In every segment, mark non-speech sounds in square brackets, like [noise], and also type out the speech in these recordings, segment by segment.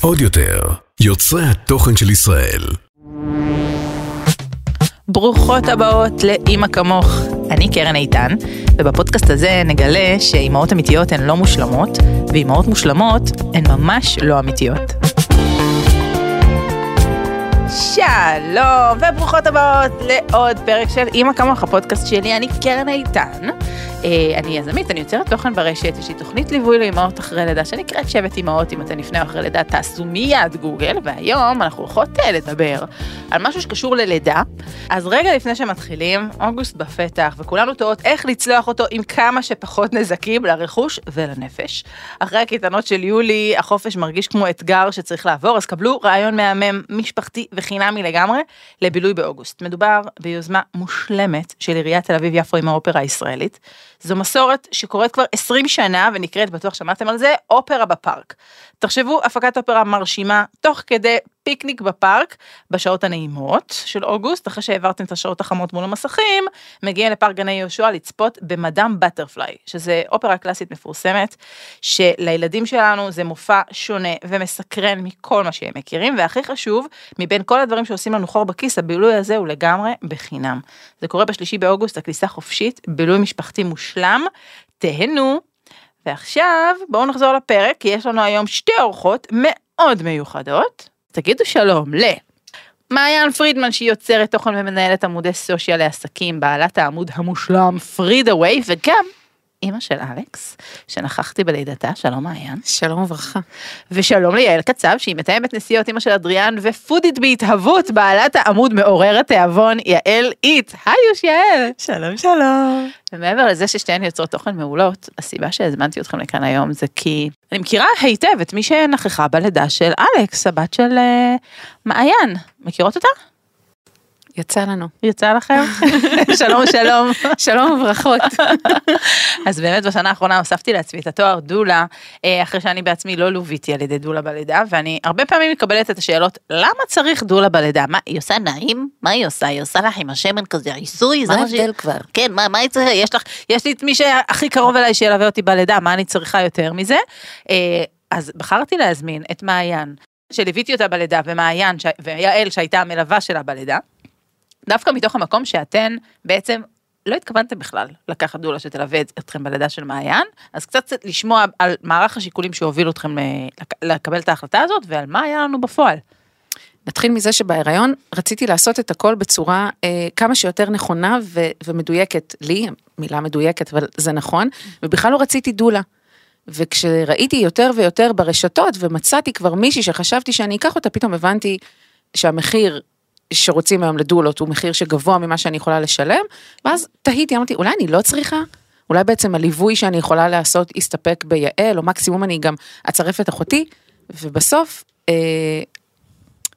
עוד יותר, יוצרי התוכן של ישראל. ברוכות הבאות לאימא כמוך. אני קרן איתן, ובפודקאסט הזה נגלה שאימהות אמיתיות הן לא מושלמות, ואימהות מושלמות הן ממש לא אמיתיות. שלום וברוכות הבאות לעוד פרק של אימא כמוך, הפודקאסט שלי, אני קרן איתן. אה, אני יזמית, אני יוצרת תוכן ברשת, יש לי תוכנית ליווי לאמהות אחרי לידה שנקראת שבט אמהות, אם אתן לפני או אחרי לידה תעשו מיד גוגל, והיום אנחנו הולכות אה, לדבר על משהו שקשור ללידה. אז רגע לפני שמתחילים, אוגוסט בפתח, וכולנו תוהות איך לצלוח אותו עם כמה שפחות נזקים לרכוש ולנפש. אחרי הקייטנות של יולי, החופש מרגיש כמו אתגר שצריך לעבור, אז קבלו רעיון מהמם, משפחתי וחינמי לגמרי לבילוי באוגוסט. מדובר ביוזמה מושלמת של עיריית תל אביב יפו עם האופרה הישראלית. זו מסורת שקורית כבר 20 שנה ונקראת, בטוח שמעתם על זה, אופרה בפארק. תחשבו, הפקת אופרה מרשימה, תוך כדי פיקניק בפארק, בשעות הנעימות של אוגוסט, אחרי שהעברתם את השעות החמות מול המסכים, מגיעים לפארק גני יהושע לצפות במדאם בטרפליי, שזה אופרה קלאסית מפורסמת, שלילדים שלנו זה מופע שונה ומסקרן מכל מה שהם מכירים, והכי חשוב, מבין כל הדברים שעושים לנו חור בכיס, הבילוי הזה הוא לגמרי בחינם. זה קורה בשלישי באוגוסט, הכניסה חופשית, בילוי משפחתי מושלם, תהנו. ועכשיו בואו נחזור לפרק, כי יש לנו היום שתי אורחות מאוד מיוחדות. תגידו שלום ל... מעיין פרידמן שהיא יוצרת תוכן ומנהלת עמודי סושיאל לעסקים, בעלת העמוד המושלם פרידה ווי, וגם אימא של אלכס, שנכחתי בלידתה, שלום מעיין. שלום וברכה. ושלום ליעל קצב, שהיא מתאמת נסיעות אימא של אדריאן ופודית בהתהוות, בעלת העמוד מעורר התיאבון, יעל איט. היוש יעל. שלום שלום. ומעבר לזה ששתיהן יוצרות תוכן מעולות, הסיבה שהזמנתי אתכם לכאן היום זה כי אני מכירה היטב את מי שנכחה בלידה של אלכס, הבת של uh, מעיין. מכירות אותה? יצא לנו. יצא לכם? [laughs] שלום שלום. שלום וברכות. [laughs] אז באמת בשנה האחרונה הוספתי לעצמי את התואר דולה, אה, אחרי שאני בעצמי לא לוויתי על ידי דולה בלידה, ואני הרבה פעמים מקבלת את השאלות, למה צריך דולה בלידה? מה, היא עושה נעים? מה היא עושה? היא עושה לך עם השמן כזה עיסוי? מה ההבדל כבר? כן, מה, מה היא צריכה? יש לך, יש לי את מי שהכי קרוב אליי שילווה אותי בלידה, מה אני צריכה יותר מזה? אה, אז בחרתי להזמין את מעיין, שליוויתי אותה בלידה, ומעיין, ויעל שהייתה המלווה שלה בלידה. דווקא מתוך המקום שאתן בעצם לא התכוונתם בכלל לקחת דולה שתלווה אתכם בלידה של מעיין, אז קצת לשמוע על מערך השיקולים שהובילו אתכם לקבל את ההחלטה הזאת ועל מה היה לנו בפועל. נתחיל מזה שבהיריון רציתי לעשות את הכל בצורה אה, כמה שיותר נכונה ו- ומדויקת לי, מילה מדויקת אבל זה נכון, ובכלל לא רציתי דולה. וכשראיתי יותר ויותר ברשתות ומצאתי כבר מישהי שחשבתי שאני אקח אותה, פתאום הבנתי שהמחיר שרוצים היום לדולות הוא מחיר שגבוה ממה שאני יכולה לשלם, ואז תהיתי, אמרתי, אולי אני לא צריכה? אולי בעצם הליווי שאני יכולה לעשות יסתפק ביעל, או מקסימום אני גם אצרף את אחותי, ובסוף, אה,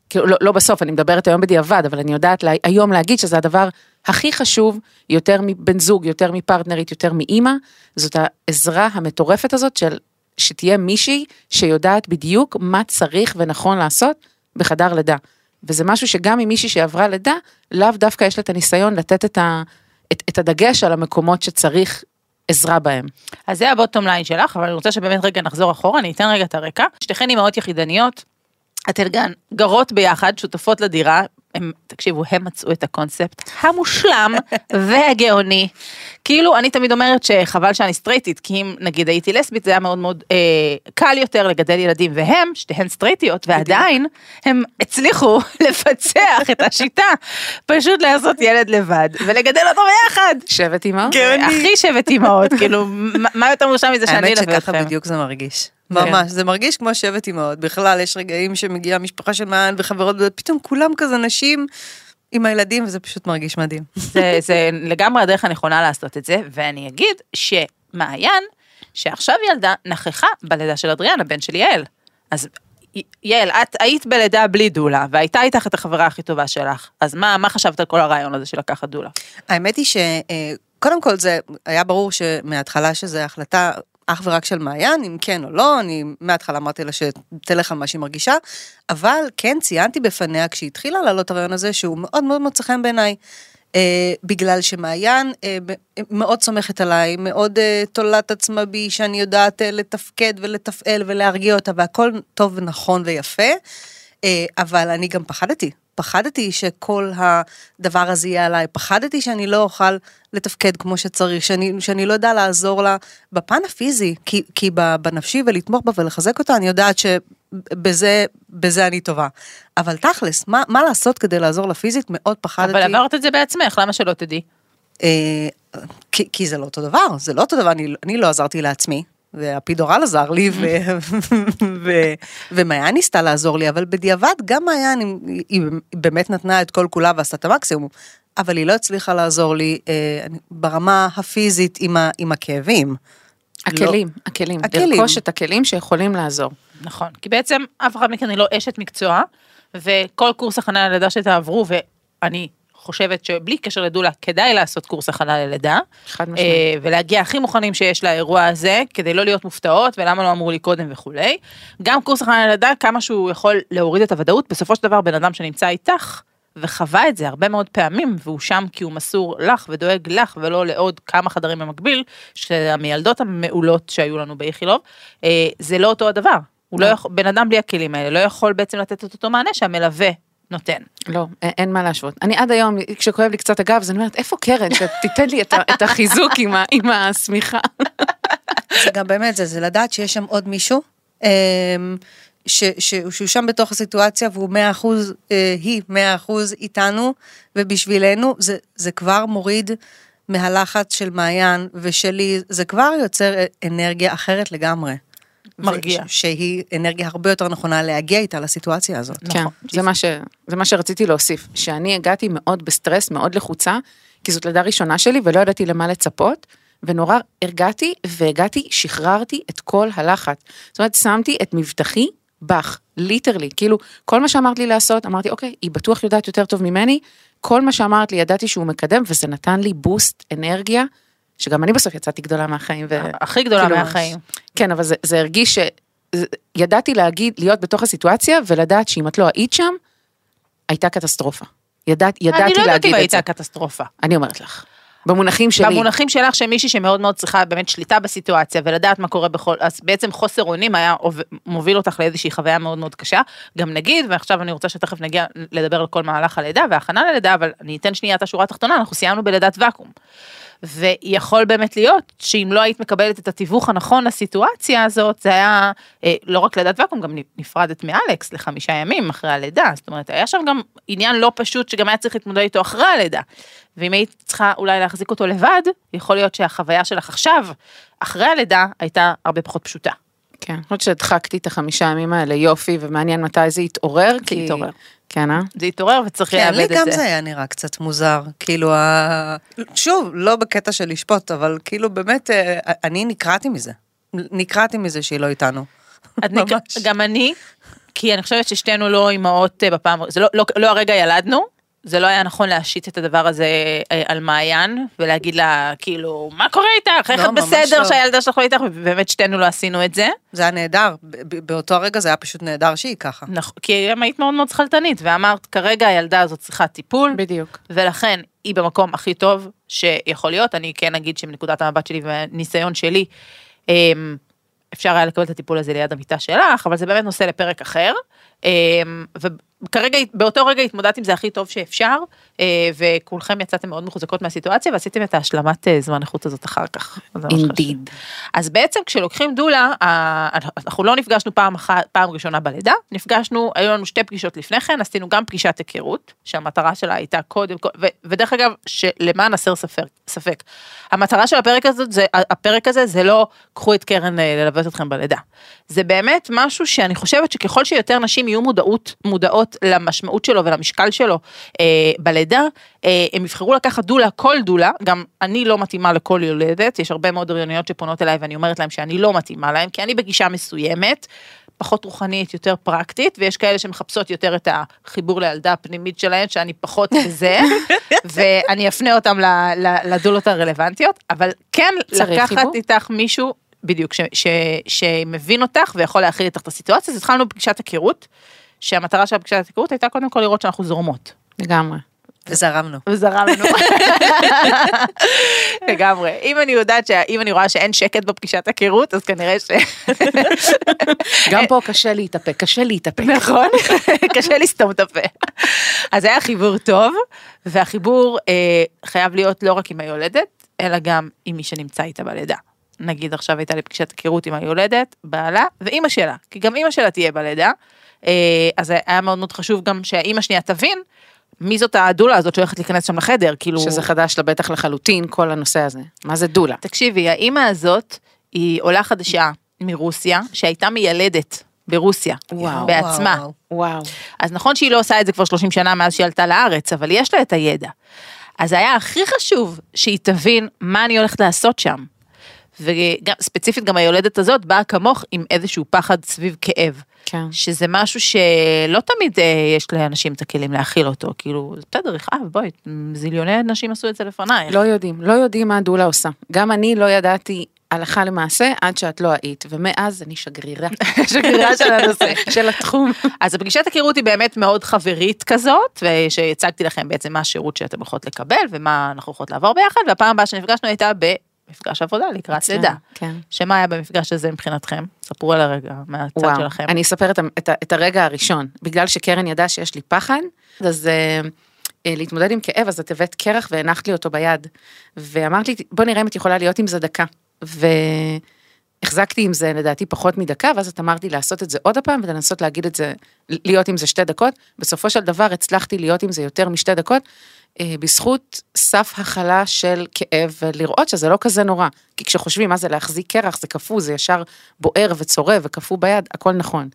כאילו לא, לא בסוף, אני מדברת היום בדיעבד, אבל אני יודעת לה, היום להגיד שזה הדבר הכי חשוב, יותר מבן זוג, יותר מפרטנרית, יותר מאימא, זאת העזרה המטורפת הזאת של שתהיה מישהי שיודעת בדיוק מה צריך ונכון לעשות בחדר לידה. וזה משהו שגם עם מישהי שעברה לידה, לאו דווקא יש לה את הניסיון לתת את, ה, את, את הדגש על המקומות שצריך עזרה בהם. אז זה הבוטום ליין שלך, אבל אני רוצה שבאמת רגע נחזור אחורה, אני אתן רגע את הרקע. שתיכן אימהות יחידניות, אתן גרות ביחד, שותפות לדירה, הם, תקשיבו, הם מצאו את הקונספט המושלם והגאוני. כאילו, אני תמיד אומרת שחבל שאני סטרייטית, כי אם נגיד הייתי לסבית, זה היה מאוד מאוד אה, קל יותר לגדל ילדים, והם, שתיהן סטרייטיות, ועדיין הם הצליחו [laughs] לפצח את השיטה, פשוט לעשות ילד לבד, ולגדל אותו ביחד. שבט אימהות? [laughs] הכי שבט אימהות, כאילו, מה יותר מרושע מזה שאני אלווה אתכם? האמת שככה בדיוק זה מרגיש. ממש, זה מרגיש כמו שבט אימהות. בכלל, יש רגעים שמגיעה משפחה של מען וחברות, ופתאום כולם כזה נשים עם הילדים, וזה פשוט מרגיש מדהים. זה, זה לגמרי הדרך הנכונה לעשות את זה, ואני אגיד שמעיין, שעכשיו ילדה, נכחה בלידה של אדריאן, הבן של יעל. אז יעל, את היית בלידה בלי דולה, והייתה איתך את החברה הכי טובה שלך, אז מה, מה חשבת על כל הרעיון הזה של לקחת דולה? האמת היא שקודם כל זה היה ברור שמההתחלה שזו החלטה אך ורק של מעיין, אם כן או לא, אני מההתחלה אמרתי לה שתלך על מה שהיא מרגישה, אבל כן ציינתי בפניה כשהתחילה לעלות הרעיון הזה שהוא מאוד מאוד מוצא חן בעיניי. אה, בגלל שמעיין אה, מאוד סומכת עליי, מאוד אה, תולת עצמה בי, שאני יודעת אה, לתפקד ולתפעל ולהרגיע אותה, והכל טוב ונכון ויפה, אבל אני גם פחדתי. פחדתי שכל הדבר הזה יהיה עליי, פחדתי שאני לא אוכל לתפקד כמו שצריך, שאני, שאני לא יודע לעזור לה בפן הפיזי, כי, כי בנפשי ולתמוך בה ולחזק אותה, אני יודעת שבזה בזה אני טובה. אבל תכלס, מה, מה לעשות כדי לעזור לה פיזית? מאוד פחדתי. אבל עברת את זה בעצמך, למה שלא תדעי? אה, כי, כי זה לא אותו דבר, זה לא אותו דבר, אני, אני לא עזרתי לעצמי, והפידורל עזר לי, [laughs] ומעיין ניסתה לעזור לי, אבל בדיעבד גם מעיין, היא באמת נתנה את כל כולה ועשתה את המקסימום, אבל היא לא הצליחה לעזור לי אה, ברמה הפיזית עם, ה, עם הכאבים. הכלים, לא, הכלים, הכלים, לרכוש את הכלים שיכולים לעזור. נכון, כי בעצם אף אחד מכן היא לא אשת מקצוע, וכל קורס הכנה ללידה שתעברו, ואני חושבת שבלי קשר לדולה, כדאי לעשות קורס הכנה ללידה. חד משמעית. אה, ולהגיע הכי מוכנים שיש לאירוע הזה, כדי לא להיות מופתעות, ולמה לא אמרו לי קודם וכולי. גם קורס הכנה ללידה, כמה שהוא יכול להוריד את הוודאות, בסופו של דבר בן אדם שנמצא איתך, וחווה את זה הרבה מאוד פעמים, והוא שם כי הוא מסור לך ודואג לך, ולא לעוד כמה חדרים במקביל, שהמיילדות המעולות שהיו לנו באיכילוב, אה, זה לא אותו הדבר. הוא לא, לא יכול, בן אדם בלי הכלים האלה לא יכול בעצם לתת את אותו מענה שהמלווה נותן. לא, אין מה להשוות. אני עד היום, כשכואב לי קצת הגב, אז אני אומרת, איפה קרן שתיתן לי את החיזוק עם השמיכה. זה גם באמת זה, זה לדעת שיש שם עוד מישהו. אמ, ש, ש, שהוא שם בתוך הסיטואציה והוא מאה אחוז, אה, היא מאה אחוז איתנו ובשבילנו זה, זה כבר מוריד מהלחץ של מעיין ושלי, זה כבר יוצר אנרגיה אחרת לגמרי. מרגיע. שהיא אנרגיה הרבה יותר נכונה להגיע איתה לסיטואציה הזאת. כן, נכון. זה מה, ש, זה מה שרציתי להוסיף, שאני הגעתי מאוד בסטרס, מאוד לחוצה, כי זאת לידה ראשונה שלי ולא ידעתי למה לצפות, ונורא הרגעתי והגעתי, שחררתי את כל הלחץ. זאת אומרת, שמתי את מבטחי בך, ליטרלי, כאילו, כל מה שאמרת לי לעשות, אמרתי, אוקיי, היא בטוח יודעת יותר טוב ממני, כל מה שאמרת לי ידעתי שהוא מקדם, וזה נתן לי בוסט אנרגיה שגם אני בסוף יצאתי גדולה מהחיים. ו... הכי גדולה כאילו, מהחיים. כן, אבל זה, זה הרגיש שידעתי להגיד, להיות בתוך הסיטואציה ולדעת שאם את לא היית שם, הייתה קטסטרופה. ידעת, ידעתי להגיד את זה. אני לא יודעת אם הייתה קטסטרופה. אני אומרת לך. במונחים שלי. במונחים שלך שמישהי שמאוד מאוד צריכה באמת שליטה בסיטואציה ולדעת מה קורה בכל, אז בעצם חוסר אונים היה מוביל אותך לאיזושהי חוויה מאוד מאוד קשה. גם נגיד, ועכשיו אני רוצה שתכף נגיע לדבר על כל מהלך הלידה והכנה ללידה, אבל אני אתן שנייה את השורה התחתונה, אנחנו סיימנו בלידת ואקום. ויכול באמת להיות שאם לא היית מקבלת את התיווך הנכון לסיטואציה הזאת, זה היה אה, לא רק לידת ואקום, גם נפרדת מאלכס לחמישה ימים אחרי הלידה, זאת אומרת, היה שם גם עניין לא פשוט שגם היה צריך להתמודד איתו אחרי הלידה. ואם היית צריכה אולי להחזיק אותו לבד, יכול להיות שהחוויה שלך עכשיו, אחרי הלידה, הייתה הרבה פחות פשוטה. כן, אני חושבת שהדחקתי את החמישה ימים האלה יופי, ומעניין מתי זה יתעורר, כי... זה יתעורר. כן, אה? זה יתעורר וצריך כן, לאבד את זה. כן, לי גם זה היה נראה קצת מוזר. כאילו, ה... שוב, לא בקטע של לשפוט, אבל כאילו באמת, אה, אני נקרעתי מזה. נקרעתי מזה שהיא לא איתנו. ממש. גם אני, כי אני חושבת ששתינו לא אימהות אה, בפעם, זה לא, לא, לא הרגע ילדנו, זה לא היה נכון להשית את הדבר הזה אה, על מעיין ולהגיד לה כאילו מה קורה איתך איך לא, את בסדר לא. שהילדה שלך לא איתך ובאמת שתינו לא עשינו את זה. זה היה נהדר באותו רגע זה היה פשוט נהדר שהיא ככה. נכון כי גם היית מאוד מאוד שכלתנית ואמרת כרגע הילדה הזאת צריכה טיפול בדיוק ולכן היא במקום הכי טוב שיכול להיות אני כן אגיד שמנקודת המבט שלי והניסיון שלי. אמ, אפשר היה לקבל את הטיפול הזה ליד המיטה שלך אבל זה באמת נושא לפרק אחר. אמ, כרגע, באותו רגע התמודדת עם זה הכי טוב שאפשר, אה, וכולכם יצאתם מאוד מחוזקות מהסיטואציה ועשיתם את ההשלמת אה, זמן איכות הזאת אחר כך. אינדיד. אז בעצם כשלוקחים דולה, אנחנו לא נפגשנו פעם אחת, פעם ראשונה בלידה, נפגשנו, היו לנו שתי פגישות לפני כן, עשינו גם פגישת היכרות, שהמטרה שלה הייתה קודם כל, ודרך אגב, שלמען הסר ספק, ספק, המטרה של הפרק הזה, זה, הפרק הזה זה לא קחו את קרן אה, ללוות אתכם בלידה. זה באמת משהו שאני חושבת שככל שיותר נשים יהיו מודעות, מודעות למשמעות שלו ולמשקל שלו אה, בלידה, אה, הם יבחרו לקחת דולה, כל דולה, גם אני לא מתאימה לכל יולדת, יש הרבה מאוד הריוניות שפונות אליי ואני אומרת להם שאני לא מתאימה להם, כי אני בגישה מסוימת. פחות רוחנית, יותר פרקטית, ויש כאלה שמחפשות יותר את החיבור לילדה הפנימית שלהן, שאני פחות בזה, [laughs] ואני אפנה אותם לדולות הרלוונטיות, אבל כן לקחת חיבור? איתך מישהו, בדיוק, ש, ש, שמבין אותך ויכול להכיל איתך את הסיטואציה, אז התחלנו בפגישת היכרות. שהמטרה של הפגישת היכרות הייתה קודם כל לראות שאנחנו זורמות. לגמרי. וזרמנו. וזרמנו. [laughs] לגמרי. אם אני יודעת, אם אני רואה שאין שקט בפגישת היכרות, אז כנראה ש... גם פה קשה להתאפק, קשה להתאפק. נכון, [laughs] קשה לסתום את הפה. אז היה חיבור טוב, והחיבור אה, חייב להיות לא רק עם היולדת, אלא גם עם מי שנמצא איתה בלידה. נגיד עכשיו הייתה לי פגישת היכרות עם היולדת, בעלה ואימא שלה, כי גם אימא שלה תהיה בלידה. אה, אז היה מאוד מאוד חשוב גם שהאימא שנייה תבין מי זאת הדולה הזאת שהולכת להיכנס שם לחדר, כאילו... שזה חדש לה בטח לחלוטין, כל הנושא הזה. מה זה דולה? תקשיבי, האימא הזאת היא עולה חדשה מרוסיה, שהייתה מיילדת ברוסיה, וואו. בעצמה. וואו, וואו. אז נכון שהיא לא עושה את זה כבר 30 שנה מאז שהיא עלתה לארץ, אבל יש לה את הידע. אז היה הכי חשוב שהיא תבין מה אני הולכת לעשות שם. וגם, ספציפית גם היולדת הזאת באה כמוך עם איזשהו פחד סביב כאב. כן. שזה משהו שלא תמיד אה, יש לאנשים את הכלים להכיל אותו, כאילו, בסדר, יכאב, בואי, זיליוני נשים עשו את זה לפנייך. לא יודעים, לא יודעים מה הדולה עושה. גם אני לא ידעתי הלכה למעשה עד שאת לא היית, ומאז אני שגרירה. [laughs] שגרירה של הנושא. [laughs] של התחום. אז הפגישת היכרות היא באמת מאוד חברית כזאת, ושהצגתי לכם בעצם מה השירות שאתם יכולות לקבל ומה אנחנו יכולות לעבור ביחד, והפעם הבאה שנפגשנו הייתה במפגש עבודה לקראת לידה. כן. שמה היה במפגש הזה מבחינתכם? ספרו על הרגע מהצד וואו, שלכם. אני אספר את, את, את הרגע הראשון. בגלל שקרן ידעה שיש לי פחד, אז אה, להתמודד עם כאב, אז את הבאת קרח והנחת לי אותו ביד. ואמרת לי, בוא נראה אם את יכולה להיות עם זה דקה. והחזקתי עם זה לדעתי פחות מדקה, ואז את אמרת לי לעשות את זה עוד הפעם ולנסות להגיד את זה, להיות עם זה שתי דקות. בסופו של דבר הצלחתי להיות עם זה יותר משתי דקות, בזכות סף הכלה של כאב ולראות שזה לא כזה נורא. כי כשחושבים מה זה להחזיק קרח, זה קפוא, זה ישר בוער וצורב וקפוא ביד, הכל נכון.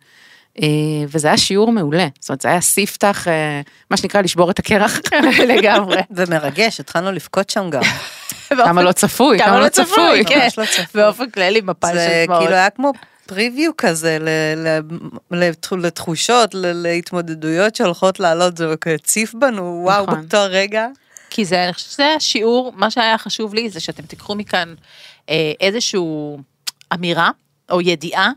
אה, וזה היה שיעור מעולה, זאת אומרת זה היה ספתח, אה, מה שנקרא לשבור את הקרח. [laughs] לגמרי. [laughs] ומרגש, התחלנו לבכות שם גם. [laughs] כמה לא צפוי, כמה לא צפוי, כן. ממש לא צפוי. באופן כללי מפל של זה דמעות. כאילו היה כמו פריוויו כזה ל- ל- לתח- לתחושות, ל- להתמודדויות שהולכות לעלות, זה הציף בנו, וואו, נכון. באותו רגע. כי זה, אני חושבת שזה השיעור, מה שהיה חשוב לי זה שאתם תיקחו מכאן אה, איזשהו אמירה או ידיעה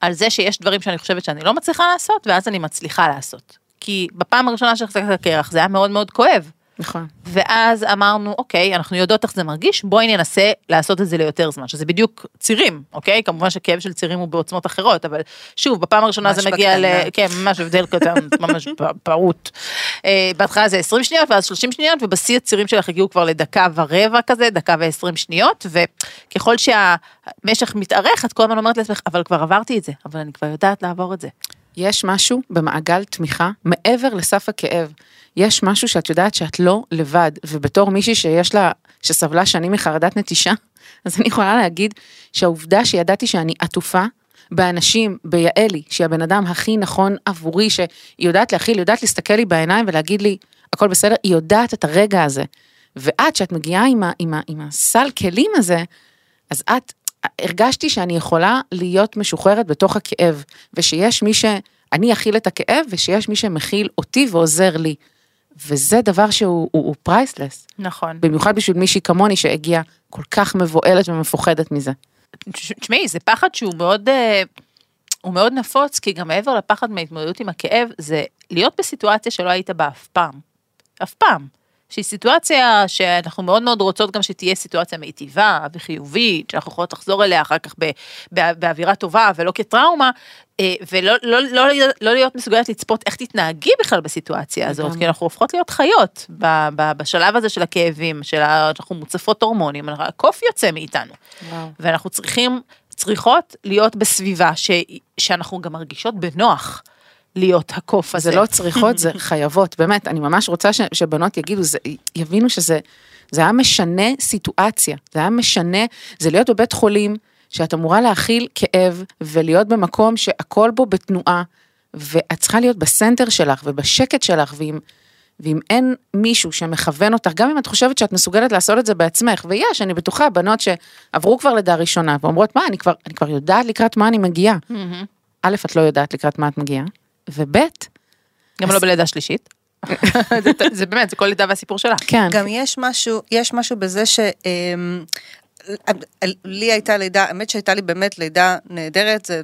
על זה שיש דברים שאני חושבת שאני לא מצליחה לעשות, ואז אני מצליחה לעשות. כי בפעם הראשונה שהחזקת את הקרח זה היה מאוד מאוד כואב. נכון. ואז אמרנו, אוקיי, אנחנו יודעות איך זה מרגיש, בואי ננסה לעשות את זה ליותר זמן, שזה בדיוק צירים, אוקיי? כמובן שכאב של צירים הוא בעוצמות אחרות, אבל שוב, בפעם הראשונה זה מגיע ל... כן, ממש הבדל קטן, [laughs] ממש פעוט. אה, בהתחלה זה 20 שניות, ואז 30 שניות, ובשיא הצירים שלך הגיעו כבר לדקה ורבע כזה, דקה ו-20 שניות, וככל שהמשך מתארך, את כל הזמן אומרת לעצמך, אבל כבר עברתי את זה, אבל אני כבר יודעת לעבור את זה. יש משהו במעגל תמיכה מעבר לסף הכאב. יש משהו שאת יודעת שאת לא לבד, ובתור מישהי שיש לה, שסבלה שנים מחרדת נטישה, [laughs] אז אני יכולה להגיד שהעובדה שידעתי שאני עטופה באנשים, ביעלי, שהיא הבן אדם הכי נכון עבורי, שהיא יודעת להכיל, יודעת להסתכל לי בעיניים ולהגיד לי, הכל בסדר, היא יודעת את הרגע הזה. ואת, שאת מגיעה עם, ה, עם, ה, עם הסל כלים הזה, אז את, הרגשתי שאני יכולה להיות משוחררת בתוך הכאב, ושיש מי ש... אני אכיל את הכאב, ושיש מי שמכיל אותי ועוזר לי. וזה דבר שהוא הוא, הוא פרייסלס, נכון. במיוחד בשביל מישהי כמוני שהגיעה כל כך מבוהלת ומפוחדת מזה. תשמעי, זה פחד שהוא מאוד, אה, הוא מאוד נפוץ, כי גם מעבר לפחד מההתמודדות עם הכאב, זה להיות בסיטואציה שלא היית בה אף פעם. אף פעם. שהיא סיטואציה שאנחנו מאוד מאוד רוצות גם שתהיה סיטואציה מיטיבה וחיובית, שאנחנו יכולות לחזור אליה אחר כך ב, באווירה טובה ולא כטראומה, אה, ולא לא, לא, לא להיות מסוגלת לצפות איך תתנהגי בכלל בסיטואציה הזאת. כי אנחנו הופכות להיות חיות ב, ב, בשלב הזה של הכאבים, של שאנחנו מוצפות הורמונים, הקוף יוצא מאיתנו. וואו. ואנחנו צריכים, צריכות להיות בסביבה ש, שאנחנו גם מרגישות בנוח להיות הקוף הזה. זה לא צריכות, זה [laughs] חייבות, באמת, אני ממש רוצה ש, שבנות יגידו, זה, יבינו שזה זה היה משנה סיטואציה, זה היה משנה, זה להיות בבית חולים, שאת אמורה להכיל כאב, ולהיות במקום שהכל בו בתנועה, ואת צריכה להיות בסנטר שלך ובשקט שלך, ואם, ואם אין מישהו שמכוון אותך, גם אם את חושבת שאת מסוגלת לעשות את זה בעצמך, ויש, אני בטוחה, בנות שעברו כבר לידה ראשונה, ואומרות, מה, אני כבר, אני כבר יודעת לקראת מה אני מגיעה. א', את לא יודעת לקראת מה את מגיעה, וב', גם לא בלידה שלישית. [laughs] זה- זה באמת, זה כל לידה והסיפור שלה. כן, גם יש משהו, יש משהו בזה ש... אמ, לי הייתה לידה, האמת שהייתה לי באמת לידה נהדרת, זה-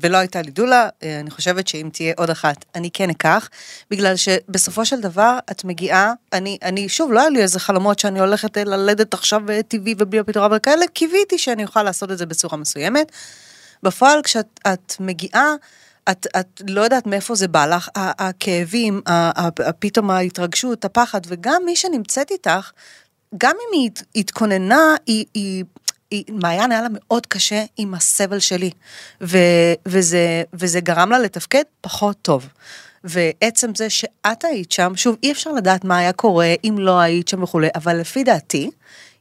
ולא הייתה לי דולה, אה, אני חושבת שאם תהיה עוד אחת, אני כן אקח, בגלל שבסופו של דבר את מגיעה, אני, אני שוב, לא היה לי איזה חלומות שאני הולכת אה, ללדת עכשיו אה, טבעי ובלי הפתרון וכאלה, קיוויתי שאני אוכל לעשות את זה בצורה מסוימת. בפועל כשאת את מגיעה, את, את לא יודעת מאיפה זה בא לך, הכאבים, פתאום ההתרגשות, הפחד, וגם מי שנמצאת איתך, גם אם היא הת- התכוננה, היא, היא, היא, מעיין היה לה מאוד קשה עם הסבל שלי, ו, וזה, וזה גרם לה לתפקד פחות טוב. ועצם זה שאת היית שם, שוב, אי אפשר לדעת מה היה קורה אם לא היית שם וכולי, אבל לפי דעתי,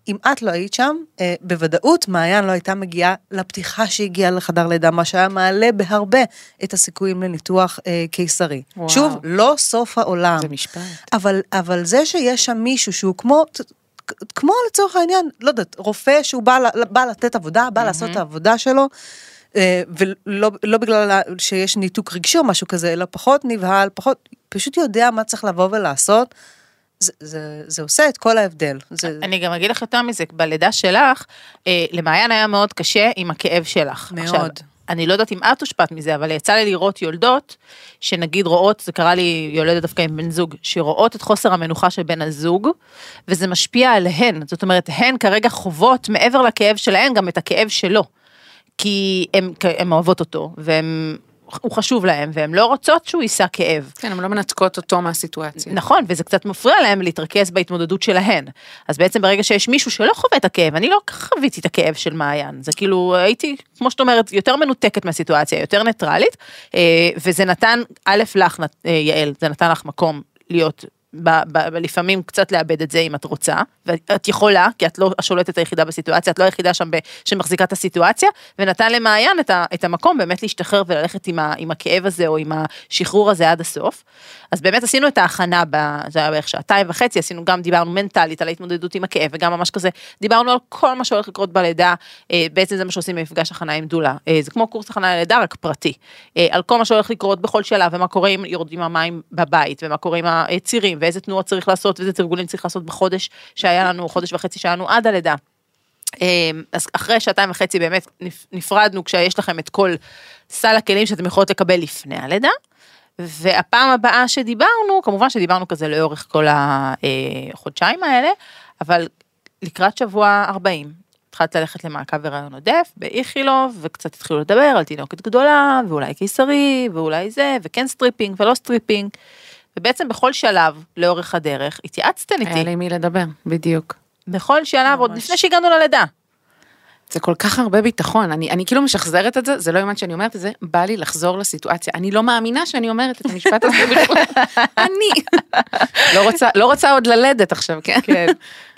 אם את לא היית שם, אה, בוודאות מעיין לא הייתה מגיעה לפתיחה שהגיעה לחדר לידה, מה שהיה מעלה בהרבה את הסיכויים לניתוח אה, קיסרי. וואו. שוב, לא סוף העולם. זה משפט. אבל, אבל זה שיש שם מישהו שהוא כמו, כמו לצורך העניין, לא יודעת, רופא שהוא בא, בא לתת עבודה, בא לעשות את העבודה שלו, אה, ולא לא בגלל שיש ניתוק רגשי או משהו כזה, אלא פחות נבהל, פחות, פשוט יודע מה צריך לבוא ולעשות, זה, זה, זה עושה את כל ההבדל. זה, אני גם אגיד לך יותר מזה, בלידה שלך, אה, למעיין היה מאוד קשה עם הכאב שלך. מאוד. עכשיו, אני לא יודעת אם את הושפעת מזה, אבל יצא לי לראות יולדות, שנגיד רואות, זה קרה לי יולדת דווקא עם בן זוג, שרואות את חוסר המנוחה של בן הזוג, וזה משפיע עליהן. זאת אומרת, הן כרגע חוות מעבר לכאב שלהן גם את הכאב שלו. כי הן אוהבות אותו, והן... הוא חשוב להם, והן לא רוצות שהוא יישא כאב. כן, הן לא מנתקות אותו מהסיטואציה. נכון, וזה קצת מפריע להם להתרכז בהתמודדות שלהן. אז בעצם ברגע שיש מישהו שלא חווה את הכאב, אני לא חוויתי את הכאב של מעיין, זה כאילו הייתי, כמו שאת אומרת, יותר מנותקת מהסיטואציה, יותר ניטרלית, אה, וזה נתן, א' לך, אה, יעל, זה נתן לך מקום להיות... ב, ב, ב, לפעמים קצת לאבד את זה אם את רוצה, ואת יכולה, כי את לא השולטת היחידה בסיטואציה, את לא היחידה שם ב, שמחזיקה את הסיטואציה, ונתן למעיין את, ה, את המקום באמת להשתחרר וללכת עם, ה, עם הכאב הזה או עם השחרור הזה עד הסוף. אז באמת עשינו את ההכנה, ב, זה היה בערך שעתיים וחצי, עשינו גם, דיברנו מנטלית על ההתמודדות עם הכאב, וגם ממש כזה, דיברנו על כל מה שהולך לקרות בלידה, אה, בעצם זה מה שעושים במפגש הכנה עם דולה, אה, זה כמו קורס הכנה ללידה, רק פרטי, אה, על כל מה שהולך לקרות בכל שלב, ומה קורה אם יורדים המים בבית, ומה קורה עם הצירים, ואיזה תנועות צריך לעשות, ואיזה תרגולים צריך לעשות בחודש שהיה לנו, חודש וחצי שהיה לנו עד הלידה. אה, אז אחרי שעתיים וחצי באמת נפ- נפרדנו כשיש לכם את כל סל הכלים שאתם יכולות לקבל לפני הלידה. והפעם הבאה שדיברנו, כמובן שדיברנו כזה לאורך כל החודשיים האלה, אבל לקראת שבוע 40, התחלת ללכת למעקב הריון עודף באיכילוב, וקצת התחילו לדבר על תינוקת גדולה, ואולי קיסרי, ואולי זה, וכן stripping ולא stripping. ובעצם בכל שלב לאורך הדרך התייעצת איתי, לי מי לדבר, בדיוק. בכל שלב, עוד לפני שהגענו ללידה. זה כל כך הרבה ביטחון, אני, אני כאילו משחזרת את זה, זה לא יאמן שאני אומרת את זה, בא לי לחזור לסיטואציה. אני לא מאמינה שאני אומרת את המשפט הזה בכלל. [laughs] אני. לא רוצה, לא רוצה עוד ללדת עכשיו, כן? כן.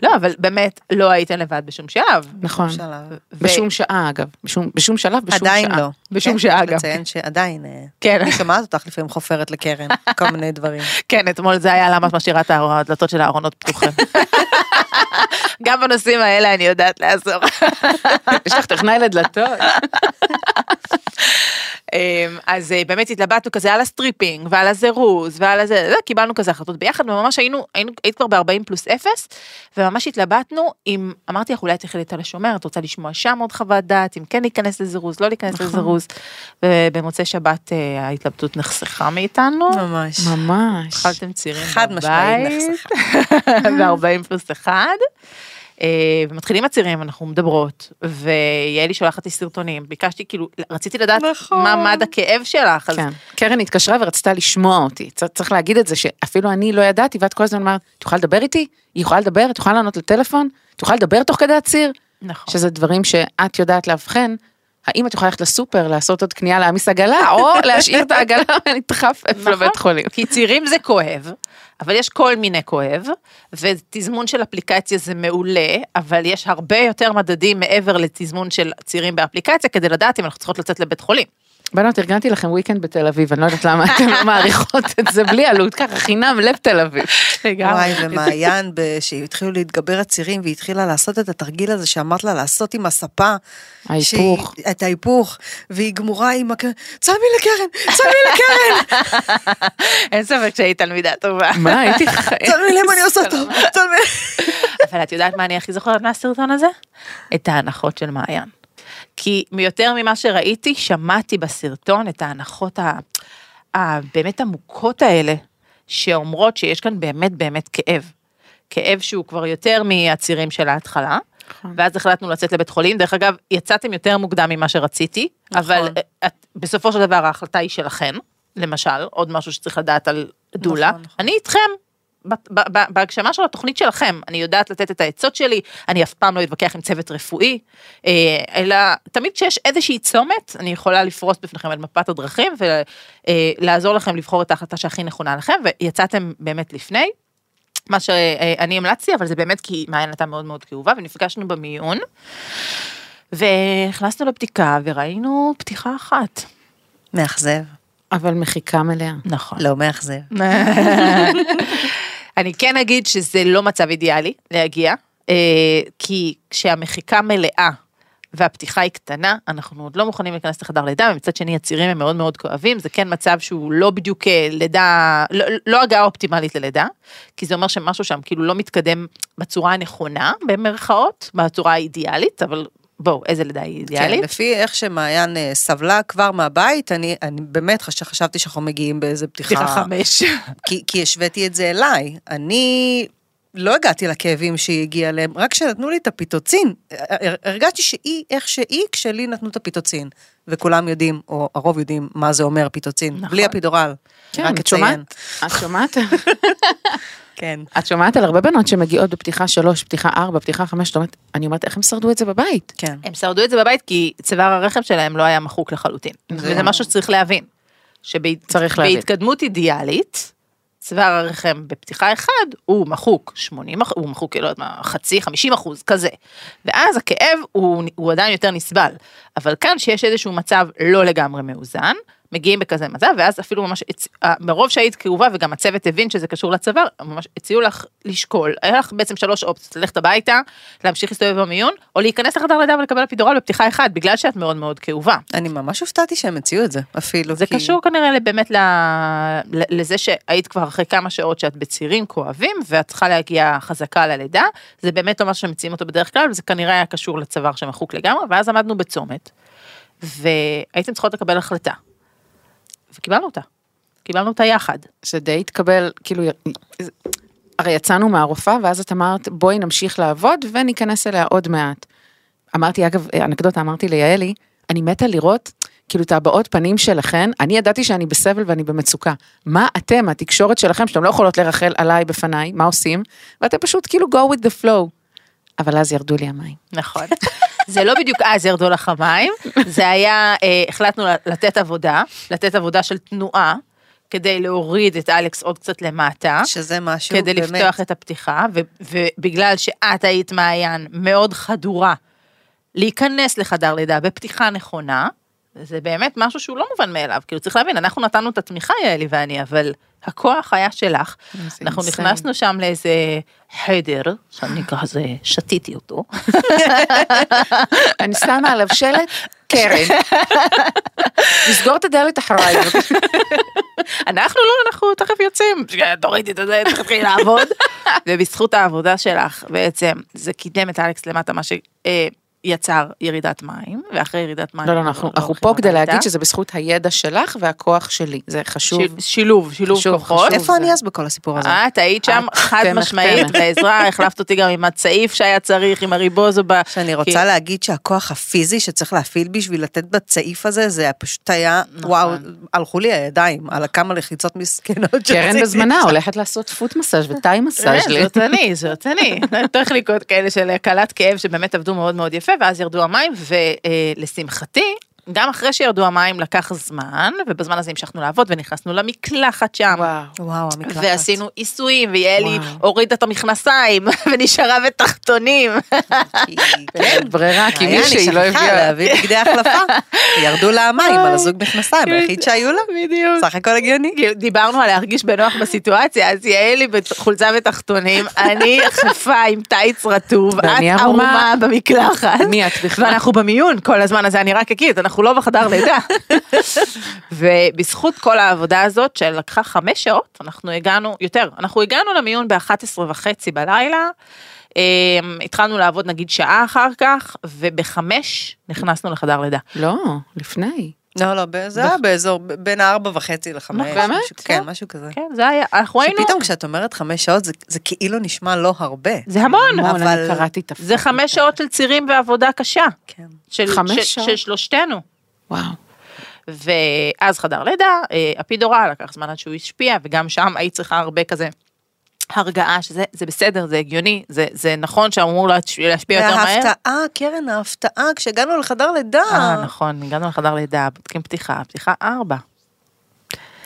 לא, אבל באמת, לא הייתן לבד בשום שלב. נכון. שלב. ו- בשום שעה אגב, בשום, בשום שלב, בשום שעה. עדיין לא. בשום כן, שעה גם. לציין שעדיין, אה, כן. אני שומעת אותך לפעמים חופרת לקרן, כל מיני [laughs] דברים. כן, אתמול זה היה למה את משאירה את הדלתות של הארונות פתוחים. [laughs] גם בנושאים האלה אני יודעת לעזור. יש לך טכנאי לדלתות. [laughs] אמ, אז אה, באמת התלבטנו כזה על ה stripping ועל הזירוז ועל הזה, זה, קיבלנו כזה החלטות ביחד וממש היינו, היית כבר ב-40 פלוס 0 וממש התלבטנו אם, אמרתי לך אולי תלכי לתל השומר, את רוצה לשמוע שם עוד חוות דעת, אם כן להיכנס לזירוז, לא להיכנס נכון. לזירוז. ובמוצאי שבת אה, ההתלבטות נחסכה מאיתנו. ממש. ממש. התחלת צירים חד משמעית נחסכה. [laughs] ב-40 פלוס 1. ומתחילים הצירים, אנחנו מדברות, ויעלי שולחת לי סרטונים, ביקשתי כאילו, רציתי לדעת נכון. מה מד הכאב שלך, אז כן. קרן התקשרה ורצתה לשמוע אותי. צריך להגיד את זה שאפילו אני לא ידעתי, ואת כל הזמן אמרת, את יכולה לדבר איתי? היא יכולה לדבר? את יכולה לענות לטלפון? את יכולה לדבר תוך כדי הציר? נכון. שזה דברים שאת יודעת לאבחן. האם את יכולה ללכת לסופר, לעשות עוד קנייה, להעמיס עגלה, או להשאיר את העגלה [laughs] ולדחף איפה לבית חולים. כי צירים זה כואב, אבל יש כל מיני כואב, ותזמון של אפליקציה זה מעולה, אבל יש הרבה יותר מדדים מעבר לתזמון של צירים באפליקציה, כדי לדעת אם אנחנו צריכות לצאת לבית חולים. בנות, ארגנתי לכם וויקנד בתל אביב, אני לא יודעת למה אתן לא מעריכות את זה בלי עלות, ככה חינם לב תל אביב. וואי, ומעיין, שהתחילו להתגבר הצירים והיא התחילה לעשות את התרגיל הזה שאמרת לה לעשות עם הספה. ההיפוך. שהיא- את ההיפוך, והיא גמורה עם הקרן, צלמי לקרן, צלמי לקרן, [laughs] אין ספק שהיית תלמידה טובה. מה, הייתי חייבת. [laughs] צלמי לי מה אני עושה טוב, צלמי. אבל את יודעת מה אני הכי זוכרת מהסרטון הזה? את ההנחות של מעיין. כי מיותר ממה שראיתי, שמעתי בסרטון את ההנחות ה... ה... באמת עמוקות האלה, שאומרות שיש כאן באמת באמת כאב. כאב שהוא כבר יותר מהצירים של ההתחלה. ואז החלטנו לצאת לבית חולים, דרך אגב, יצאתם יותר מוקדם ממה שרציתי, אבל אה, את, בסופו של דבר ההחלטה היא שלכם, למשל, עוד משהו שצריך לדעת על דולה, נכון, נכון. אני איתכם, בהגשמה של התוכנית שלכם, אני יודעת לתת את העצות שלי, אני אף פעם לא אתווכח עם צוות רפואי, אה, אלא תמיד כשיש איזושהי צומת, אני יכולה לפרוס בפניכם את מפת הדרכים ולעזור לכם לבחור את ההחלטה שהכי נכונה לכם, ויצאתם באמת לפני. מה שאני המלצתי, אבל זה באמת כי מעיין הייתה מאוד מאוד כאובה, ונפגשנו במיון, והכנסנו לבדיקה וראינו פתיחה אחת. מאכזב. אבל מחיקה מלאה. נכון. לא מאכזב. [laughs] אני כן אגיד שזה לא מצב אידיאלי להגיע, אה, כי כשהמחיקה מלאה והפתיחה היא קטנה, אנחנו עוד לא מוכנים להיכנס לחדר לידה, ומצד שני הצירים הם מאוד מאוד כואבים, זה כן מצב שהוא לא בדיוק אה, לידה, לא, לא הגעה אופטימלית ללידה, כי זה אומר שמשהו שם כאילו לא מתקדם בצורה הנכונה, במרכאות, בצורה האידיאלית, אבל בואו, איזה לידה היא כן, אידיאלית? לפי איך שמעיין אה, סבלה כבר מהבית, אני, אני באמת חש, חשבתי שאנחנו מגיעים באיזה פתיחה, פתיחה חמש. כי, כי השוויתי את זה אליי. אני לא הגעתי לכאבים שהיא הגיעה אליהם, רק כשנתנו לי את הפיטוצין, הר- הרגשתי שהיא איך שהיא, כשלי נתנו את הפיטוצין. וכולם יודעים, או הרוב יודעים, מה זה אומר פיטוצין, נכון. בלי אפידורל. כן, רק את אציין. שומעת? את שומעת? [laughs] כן. את שומעת על הרבה בנות שמגיעות בפתיחה שלוש, פתיחה ארבע, פתיחה חמש, זאת אומרת, אני אומרת, איך הם שרדו את זה בבית? כן. הם שרדו את זה בבית כי צוואר הרחם שלהם לא היה מחוק לחלוטין. וזה משהו שצריך להבין. צריך להבין. שבהתקדמות אידיאלית, צוואר הרחם בפתיחה אחד הוא מחוק 80 אחוז, הוא מחוק, לא יודעת מה, חצי, 50 אחוז, כזה. ואז הכאב הוא, הוא עדיין יותר נסבל. אבל כאן שיש איזשהו מצב לא לגמרי מאוזן, מגיעים בכזה מצב, ואז אפילו ממש, אה, מרוב שהיית כאובה וגם הצוות הבין שזה קשור לצוואר, ממש הציעו לך לשקול, היה לך בעצם שלוש אופציות, ללכת הביתה, להמשיך להסתובב במיון, או להיכנס לחדר לידה ולקבל אפידורל בפתיחה אחת, בגלל שאת מאוד מאוד כאובה. אני ממש הופתעתי שהם הציעו את זה, אפילו. זה כי- קשור כנראה באמת. ל- לזה שהיית כבר אחרי כמה שעות שאת בצירים כואבים ואת צריכה להגיע חזקה ללידה, זה באמת לא משהו שמציעים אותו בדרך כלל, וזה כנראה היה קשור לצוואר שמחוק לגמרי, ואז עמדנו בצומת, והייתם צריכות לקבל החלטה. וקיבלנו אותה. קיבלנו אותה יחד. שדי התקבל, כאילו, הרי יצאנו מהרופאה, ואז את אמרת, בואי נמשיך לעבוד וניכנס אליה עוד מעט. אמרתי, אגב, אנקדוטה, אמרתי ליעלי, אני מתה לראות, כאילו, את הבעות פנים שלכן, אני ידעתי שאני בסבל ואני במצוקה. מה אתם, התקשורת שלכם, שאתם לא יכולות לרחל עליי בפניי, מה עושים? ואתם פשוט כאילו go with the flow. אבל אז ירדו לי המים. נכון. זה לא בדיוק אז ירדו לך המים, זה היה, אה, החלטנו לתת עבודה, לתת עבודה של תנועה, כדי להוריד את אלכס עוד קצת למטה. שזה משהו כדי באמת... לפתוח את הפתיחה, ו- ובגלל שאת היית מעיין מאוד חדורה להיכנס לחדר לידה בפתיחה נכונה, זה באמת משהו שהוא לא מובן מאליו, כאילו צריך להבין, אנחנו נתנו את התמיכה יעלי ואני, אבל הכוח היה שלך, אנחנו insane. נכנסנו שם לאיזה חדר, שאני כזה שתיתי אותו, אני שמה עליו שלט, קרן. לסגור את הדלת אחריי. אנחנו לא, אנחנו תכף יוצאים, תורידי את זה, תתחילי לעבוד. ובזכות העבודה שלך, בעצם, זה קידם את אלכס למטה, מה שיצר ירידת מים, ואחרי ירידת מים... לא, לא, אנחנו אנחנו פה כדי להגיד שזה בזכות הידע שלך והכוח שלי, זה חשוב. שיל- שילוב, שילוב חשוב, כוחות. חשוב. איפה זה- אני אז בכל הסיפור הזה? את היית שם חד משמעית. בעזרה, החלפת אותי גם עם הצעיף שהיה צריך, עם הריבוזו. ב- שאני רוצה כי- להגיד שהכוח הפיזי שצריך להפעיל בשביל לתת בצעיף הזה, זה פשוט היה, נכון. וואו, הלכו לי הידיים על כמה לחיצות מסכנות קרן שעשיתי בזמנה. הולכת לעשות פוט מסאז' וטאי מסאז' אה, לי. זאת אני, זאת אני. [laughs] טכניקות כאלה של קלת כאב שבאמת עבדו מאוד מאוד יפה, ואז ירדו המים, ולשמחתי, גם אחרי שירדו המים לקח זמן, ובזמן הזה המשכנו לעבוד ונכנסנו למקלחת שם. וואו. וואו, המקלחת. ועשינו עיסויים, ויעלי. הורידה את המכנסיים, [laughs] ונשארה בתחתונים. כן, ברירה, כי מישהי לא הביאה. להביא בגדי החלפה. ירדו לה המים על הזוג מכנסיים, היחיד שהיו לה. בדיוק. סך הכל הגיוני. דיברנו על להרגיש בנוח בסיטואציה, אז יעלי בחולצה ותחתונים, אני חפה עם טייץ רטוב, את. ערומה במקלחת. מי את בכלל? ואנחנו במיון כל הזמן הזה, אני רק אגיד, אנחנו לא בחדר לידה. [laughs] ובזכות כל העבודה הזאת, שלקחה חמש שעות, אנחנו הגענו, יותר, אנחנו הגענו למיון ב-11 וחצי בלילה, אמ, התחלנו לעבוד נגיד שעה אחר כך, ובחמש נכנסנו לחדר לידה. לא, לפני. לא, לא, זה היה באזור, בין הארבע וחצי לחמש. באמת? משהו- כן, משהו כזה. כן, זה היה, אנחנו היינו, שפתאום כשאת אומרת חמש שעות, זה- זה כאילו נשמע לא הרבה. זה המון, המון, אבל- אני קראתי את הפרק. זה חמש שעות של צירים ועבודה קשה. כן. של, חמש שעות? של שלושתנו. וואו. ואז חדר לידה, אה, אפידורל, לקח זמן עד שהוא השפיע, וגם שם היית צריכה הרבה כזה הרגעה, שזה זה בסדר, זה הגיוני, זה, זה נכון שאמור להש- להשפיע יותר מהר. וההפתעה, קרן, ההפתעה, כשהגענו לחדר לידה. אה, נכון, הגענו לחדר לידה, בודקים פתיחה, פתיחה ארבע.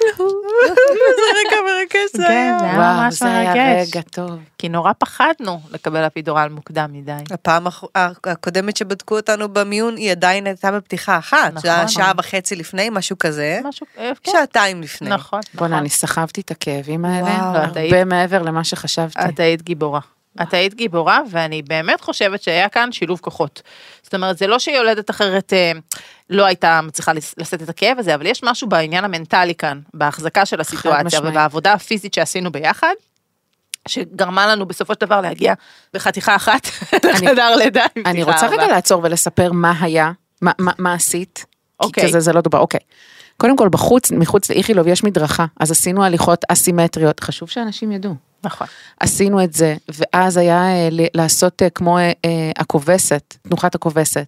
איזה רגע מרגש זה כן, היה. זה היה ממש זה היה מרגש. רגע טוב. כי נורא פחדנו לקבל אפידורל מוקדם מדי. הפעם הקודמת שבדקו אותנו במיון, היא עדיין הייתה בפתיחה אחת. זה היה נכון. שעה וחצי לפני, משהו כזה. משהו, אה, כן. שעתיים לפני. נכון, בוא'נה, נכון. אני סחבתי את הכאבים האלה, וואו. הרבה מעבר למה שחשבתי. את היית גיבורה. את היית גיבורה, ואני באמת חושבת שהיה כאן שילוב כוחות. זאת אומרת, זה לא שיולדת אחרת אה, לא הייתה מצליחה לשאת את הכאב הזה, אבל יש משהו בעניין המנטלי כאן, בהחזקה של הסיטואציה. ובעבודה הפיזית שעשינו ביחד, שגרמה לנו בסופו של דבר להגיע בחתיכה אחת [laughs] לחדר לידה. אני רוצה. רגע לעצור ולספר מה היה, מה, מה, מה עשית. אוקיי. כי כזה זה לא דובר, אוקיי. קודם כל בחוץ, מחוץ לאיכילוב יש מדרכה, אז עשינו הליכות אסימטריות, חשוב שאנשים ידעו. נכון. עשינו את זה, ואז היה אה, לעשות אה, כמו אה, הכובסת, תנוחת הכובסת,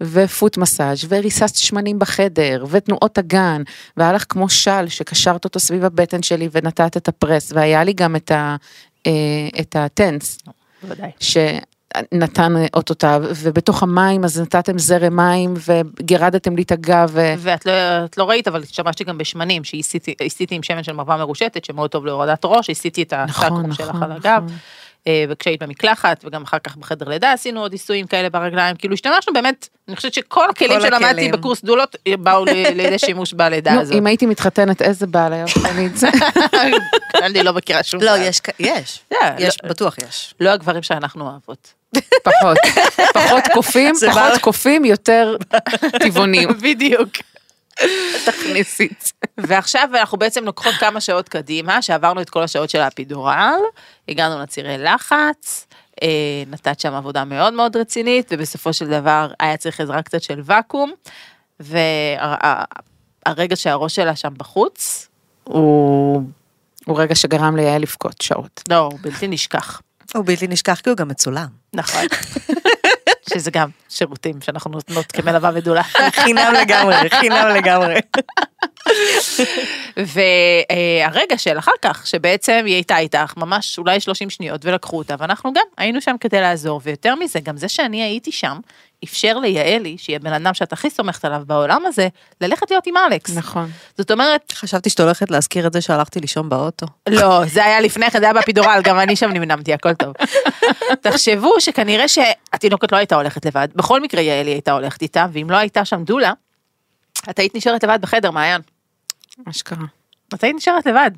ופוט מסאז' וריססת שמנים בחדר, ותנועות הגן, והיה לך כמו של שקשרת אותו סביב הבטן שלי ונתת את הפרס, והיה לי גם את, ה, את הטנס, בוודאי. שנתן אותותיו, ובתוך המים אז נתתם זרם מים, וגירדתם לי את הגב, ו... ואת לא, את לא ראית, אבל השתמשתי גם בשמנים, שהסיתי עם שמן של מרווה מרושטת, שמאוד טוב להורדת ראש, הסיתי את נכון, הסקרום שלך נכון, על הגב. נכון. אה, וכשהיית במקלחת, וגם אחר כך בחדר לידה עשינו עוד עיסויים כאלה ברגליים, כאילו השתמשנו באמת, אני חושבת שכל הכלים כל שלמדתי. בקורס דולות אה, באו [laughs] לידי שימוש בלידה נו, הזאת. אם הייתי מתחתנת, איזה בעל היה לי את זה? [laughs] אני לא מכירה שום לא, בעיה. יש, יש, לא- בטוח יש. לא הגברים שאנחנו אוהבות. פחות, פחות [laughs] קופים, פחות קופים, יותר טבעונים. [laughs] בדיוק. תכניסי את זה. ועכשיו אנחנו בעצם לוקחות כמה שעות קדימה, שעברנו את כל השעות של האפידורל, הגענו לצירי לחץ, אה, נתת שם עבודה מאוד מאוד רצינית, ובסופו של דבר היה צריך עזרה קצת של ואקום, והרגע שהראש שלה שם בחוץ, הוא, הוא רגע שגרם ליעל לבכות שעות. לא, הוא בלתי נשכח. הוא בלתי נשכח כי הוא גם מצולם. נכון. [laughs] שזה גם שירותים שאנחנו נותנות כמלווה ודולה. חינם לגמרי, חינם לגמרי. [laughs] והרגע של אחר כך, שבעצם היא הייתה איתך ממש אולי 30 שניות ולקחו אותה, ואנחנו גם היינו שם כדי לעזור, ויותר מזה, גם זה שאני הייתי שם, אפשר ליעלי, שהיא הבן אדם שאת הכי סומכת עליו בעולם הזה, ללכת להיות עם אלכס. נכון. זאת אומרת, חשבתי שאת הולכת להזכיר את זה שהלכתי לישון באוטו. לא, זה היה לפני כן, זה היה באפידורל, גם אני שם נמנמתי, הכל טוב. תחשבו שכנראה שהתינוקת לא הייתה הולכת לבד, בכל מקרה יעלי הייתה הולכת איתה, ואם לא הייתה שם דולה, את היית נשארת לבד בחדר, מעיין. מה שקרה. את היית נשארת לבד.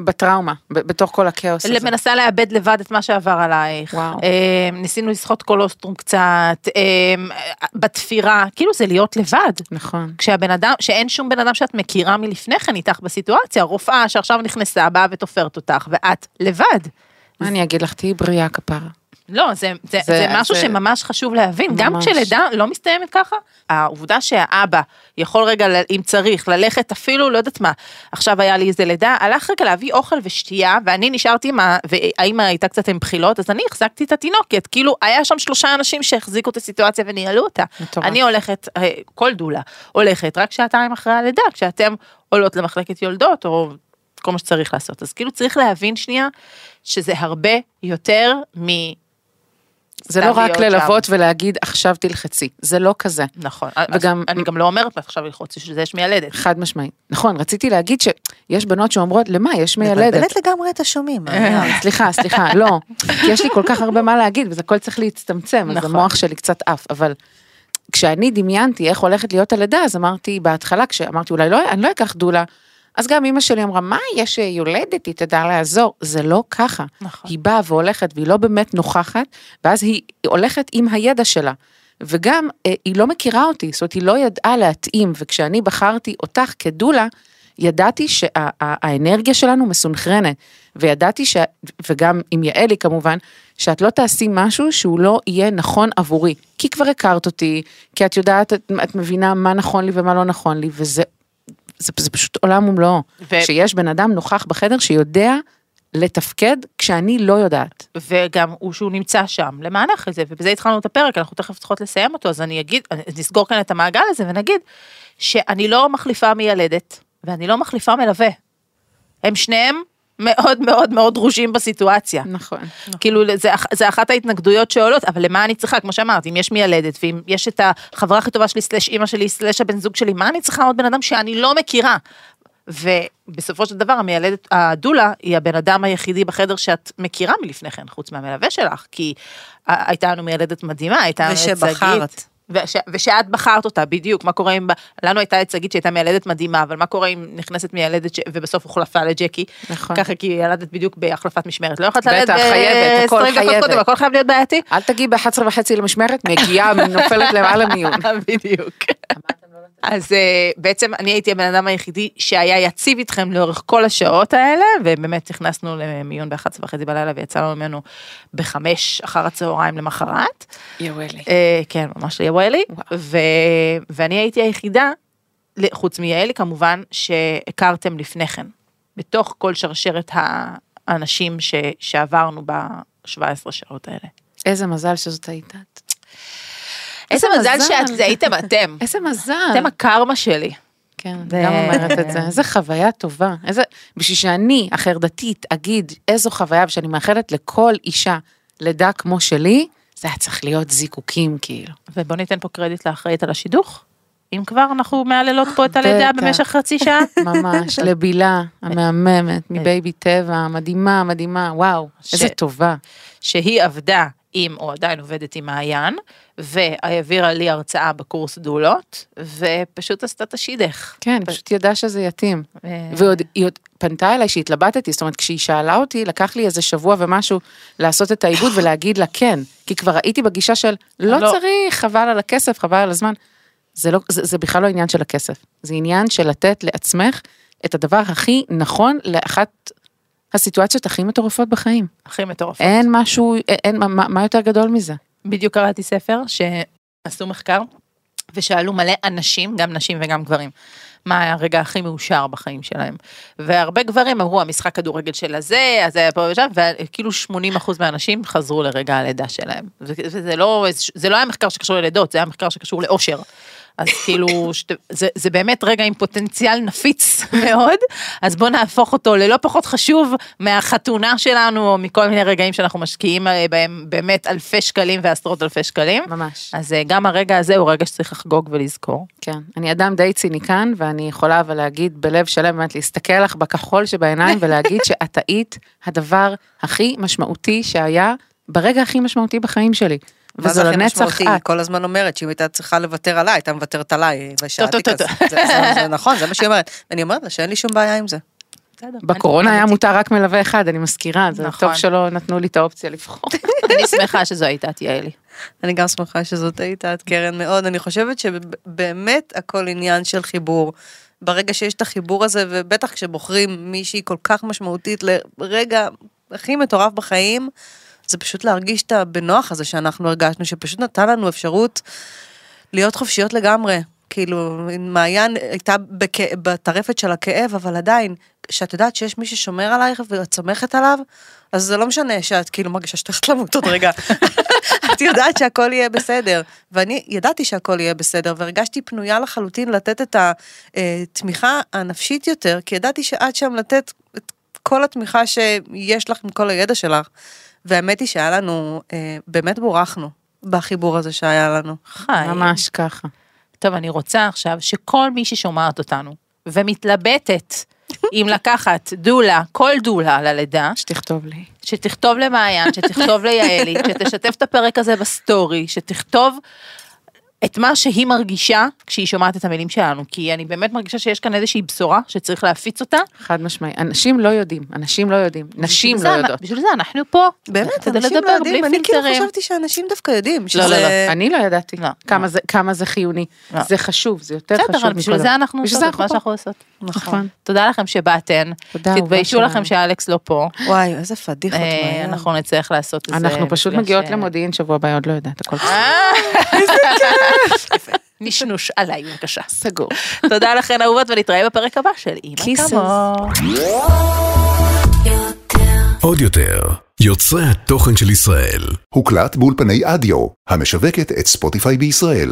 בטראומה, בתוך כל הכאוס הזה. מנסה לאבד לבד את מה שעבר עלייך. וואו. אה, ניסינו לסחוט קולוסטרום קצת, אה, בתפירה, כאילו זה להיות לבד. נכון. כשהבן אדם, שאין שום בן אדם שאת מכירה מלפני כן איתך בסיטואציה, רופאה שעכשיו נכנסה, באה ותופרת אותך, ואת לבד. מה אני אגיד לך, תהיי בריאה כפרה. לא, זה, זה, זה, זה- משהו זה- שממש חשוב להבין, גם ממש. כשלידה לא מסתיימת ככה, העובדה שהאבא יכול רגע, אם צריך, ללכת אפילו, לא יודעת מה, עכשיו היה לי איזה לידה, הלך רגע להביא אוכל ושתייה, ואני נשארתי עם ה... והאימא הייתה קצת עם בחילות, אז אני החזקתי את התינוקת, כאילו, היה שם שלושה אנשים שהחזיקו את הסיטואציה וניהלו אותה. מטורף. אני הולכת, אה, כל דולה, הולכת רק שעתיים אחרי הלידה, כשאתם עולות למחלקת יולדות, או כל מה שצריך לעשות. אז כאילו צריך להבין שנייה, שזה הרבה יותר מ... זה לא רק להיות שם. ללוות ולהגיד עכשיו תלחצי, זה לא כזה. נכון, וגם- אני גם לא אומרת לך עכשיו ללחוץ, בשביל זה יש מיילדת. חד משמעית. נכון, רציתי להגיד שיש בנות שאומרות, למה, יש מיילדת. מבלבלת לגמרי את השומעים. מעיין. סליחה, סליחה, לא. כי יש לי כל כך הרבה מה להגיד, וזה הכל צריך להצטמצם, אז נכון. המוח שלי קצת עף, אבל כשאני דמיינתי איך הולכת להיות הלידה, אז אמרתי בהתחלה, כשאמרתי אולי לא, אני לא אקח דולה, אז גם אימא שלי אמרה, מה, יש אה, יולדת, היא תדע לעזור. זה לא ככה. נכון. היא באה והולכת והיא לא באמת נוכחת, ואז היא הולכת עם הידע שלה. וגם אה, היא לא מכירה אותי, זאת אומרת היא לא ידעה להתאים, וכשאני בחרתי אותך כדולה, ידעתי שהאנרגיה שלנו מסונכרנת, וידעתי, ש... וגם עם יעלי כמובן, שאת לא תעשי משהו שהוא לא יהיה נכון עבורי, כי כבר הכרת אותי, כי את יודעת, את, את מבינה מה נכון לי ומה לא נכון לי, וזה זה, זה פשוט עולם ומלואו. ו- שיש בן אדם נוכח בחדר שיודע לתפקד כשאני לא יודעת. וגם הוא שהוא נמצא שם למענך את זה, ובזה התחלנו את הפרק, אנחנו תכף צריכות לסיים אותו, אז אני אגיד, נסגור כאן את המעגל הזה ונגיד שאני לא מחליפה מיילדת, ואני לא מחליפה מלווה. הם שניהם מאוד מאוד מאוד דרושים בסיטואציה. נכון. כאילו זה, זה אחת ההתנגדויות שעולות, אבל למה אני צריכה, כמו שאמרת, אם יש מיילדת, ואם יש את החברה הכי טובה שלי, סלש אימא שלי, סלש הבן זוג שלי, מה אני צריכה עוד בן אדם שאני לא מכירה? ובסופו של דבר המיילדת, הדולה היא הבן אדם היחידי בחדר שאת מכירה מלפני כן, חוץ מהמלווה שלך, כי הייתה לנו מיילדת מדהימה, הייתה לנו את שגית. ושבחרת. וש, ושאת בחרת אותה, בדיוק, מה קורה אם, ב- לנו הייתה את שגית שהייתה מיילדת מדהימה, אבל מה קורה אם נכנסת מיילדת ש... ובסוף הוחלפה לג'קי, נכון. ככה כי ילדת בדיוק בהחלפת משמרת, לא יכולת בטח, ללדת חייבת, הכל 20 דקות חייבת. קודם, הכל חייב להיות בעייתי. אל תגיעי ב-11 וחצי למשמרת, מגיעה, נופלת למעלה מיון. [laughs] בדיוק. אז אה, בעצם אני הייתי הבן אדם היחידי שהיה יציב איתכם לאורך כל השעות האלה, ובאמת נכנסנו למיון ב-11 וחצי בלילה ויצאנו ממנו בחמש אחר הצהריים למחרת. יואלי. אה, כן, ממש. ו- ואני הייתי היחידה, חוץ מיעלי כמובן, שהכרתם לפני כן, בתוך כל שרשרת האנשים ש- שעברנו ב-17 שעות האלה. איזה מזל שזאת היית את. איזה מזל. שאת זה הייתם אתם. איזה מזל. אתם הקרמה שלי. כן, זה- אני גם אומרת את זה. איזה חוויה טובה. איזה... בשביל שאני, החרדתית, אגיד איזו חוויה, ושאני מאחלת לכל אישה לידה כמו שלי, זה היה צריך להיות זיקוקים, כאילו. ובוא ניתן פה קרדיט לאחראית על השידוך. אם כבר אנחנו מהללות פה את הלידה. במשך חצי שעה. [laughs] ממש, לבילה המהממת, מבייבי טבע, מדהימה, מדהימה, וואו, איזה טובה. שהיא עבדה עם, או עדיין עובדת עם מעיין, והעבירה לי הרצאה בקורס דולות, ופשוט עשתה את השידך. כן, היא פשוט ידעה שזה יתאים. אה, ועוד היא עוד פנתה אליי שהתלבטתי, זאת אומרת כשהיא שאלה אותי, לקח לי איזה שבוע ומשהו לעשות את העיבוד ולהגיד לה כן, כי כבר הייתי בגישה של לא, לא. צריך, חבל על הכסף, חבל על הזמן. זה, לא, זה, זה בכלל לא עניין של הכסף, זה עניין של לתת לעצמך את הדבר הכי נכון לאחת הסיטואציות הכי מטורפות בחיים. הכי מטורפות. אין משהו, אין, מה, מה- יותר גדול מזה? בדיוק קראתי ספר שעשו מחקר ושאלו מלא אנשים, גם נשים וגם גברים, מה היה הרגע הכי מאושר בחיים שלהם. והרבה גברים אמרו המשחק כדורגל של הזה, אז היה פה ושם, וכאילו 80% מהאנשים חזרו לרגע הלידה שלהם. וזה לא, זה לא היה מחקר שקשור ללידות, זה היה מחקר שקשור לאושר. אז כאילו, שת, זה, זה באמת רגע עם פוטנציאל נפיץ [laughs] מאוד, אז בוא נהפוך אותו ללא פחות חשוב מהחתונה שלנו, או מכל מיני רגעים שאנחנו משקיעים אה, בהם באמת אלפי שקלים ועשרות אלפי שקלים. ממש. אז אה, גם הרגע הזה הוא רגע שצריך לחגוג ולזכור. כן, אני אדם די ציניקן, ואני יכולה אבל להגיד בלב שלם, באמת להסתכל לך בכחול שבעיניים [laughs] ולהגיד שאת היית הדבר הכי משמעותי שהיה ברגע הכי משמעותי בחיים שלי. זה הכי לנצח משמעותי? היא את. כל הזמן אומרת שאם הייתה צריכה לוותר עליי, הייתה מוותרת עליי, ושאלתי כזה. זה- נכון, זה מה שהיא אומרת. ואני אומרת לה שאין לי שום בעיה עם זה. בקורונה היה מותר רק מלווה אחד, אני מזכירה, זה נכון. טוב שלא נתנו לי את האופציה לבחור. [laughs] אני שמחה שזו הייתה את יעלי. אני גם שמחה שזאת היית את קרן מאוד, אני חושבת שבאמת הכל עניין של חיבור. ברגע שיש את החיבור הזה, ובטח כשבוחרים מישהי כל כך משמעותית לרגע הכי מטורף בחיים, זה פשוט להרגיש את הבנוח הזה שאנחנו הרגשנו, שפשוט נתן לנו אפשרות להיות חופשיות לגמרי. כאילו, מעיין הייתה בכ... בטרפת של הכאב, אבל עדיין, כשאת יודעת שיש מי ששומר עלייך ואת סומכת עליו, אז זה לא משנה שאת כאילו מרגישה שאת הולכת למות עוד רגע. [laughs] את יודעת שהכל יהיה בסדר. ואני ידעתי שהכל יהיה בסדר, והרגשתי פנויה לחלוטין לתת את התמיכה הנפשית יותר, כי ידעתי שאת שם לתת את כל התמיכה שיש לך עם כל הידע שלך. והאמת היא שהיה לנו, אה, באמת בורכנו בחיבור הזה שהיה לנו. חיים. ממש ככה. טוב, אני רוצה עכשיו שכל מי ששומעת אותנו ומתלבטת [laughs] אם לקחת דולה, כל דולה ללידה, שתכתוב לי. שתכתוב למעיין, שתכתוב ליעלי, [laughs] שתשתף את הפרק הזה בסטורי, שתכתוב את מה שהיא מרגישה כשהיא שומעת את המילים שלנו, כי אני באמת מרגישה שיש כאן איזושהי בשורה שצריך להפיץ אותה. חד משמעי. אנשים לא יודעים, אנשים לא יודעים, נשים לא זה- יודעות. בשביל זה אנחנו פה. באמת, אנשים לא יודעים, אני כאילו. חשבתי שאנשים דווקא יודעים. לא, לא, לא. אני לא ידעתי לא, כמה. זה- כמה זה חיוני. לא. זה חשוב, זה יותר בסדר, חשוב אבל בשביל זה. אנחנו עושות זה את מה. שאנחנו עושות. נכון. תודה לכם שבאתן. תתביישו לכם. שאלכס לא פה. וואי, איזה פדיחות, אה. אנחנו נצטרך לעשות איזה... אנחנו פשוט מגיעות אה, למודיעין שבוע הבא, עוד לא יודעת, הכל בסדר. [laughs] נשנוש עליי בבקשה. סגור. תודה לכן אהובות ונתראה בפרק הבא של אימא. כמוך. עוד יותר, יוצרי התוכן של ישראל. הוקלט באולפני אדיו, המשווקת את ספוטיפיי בישראל.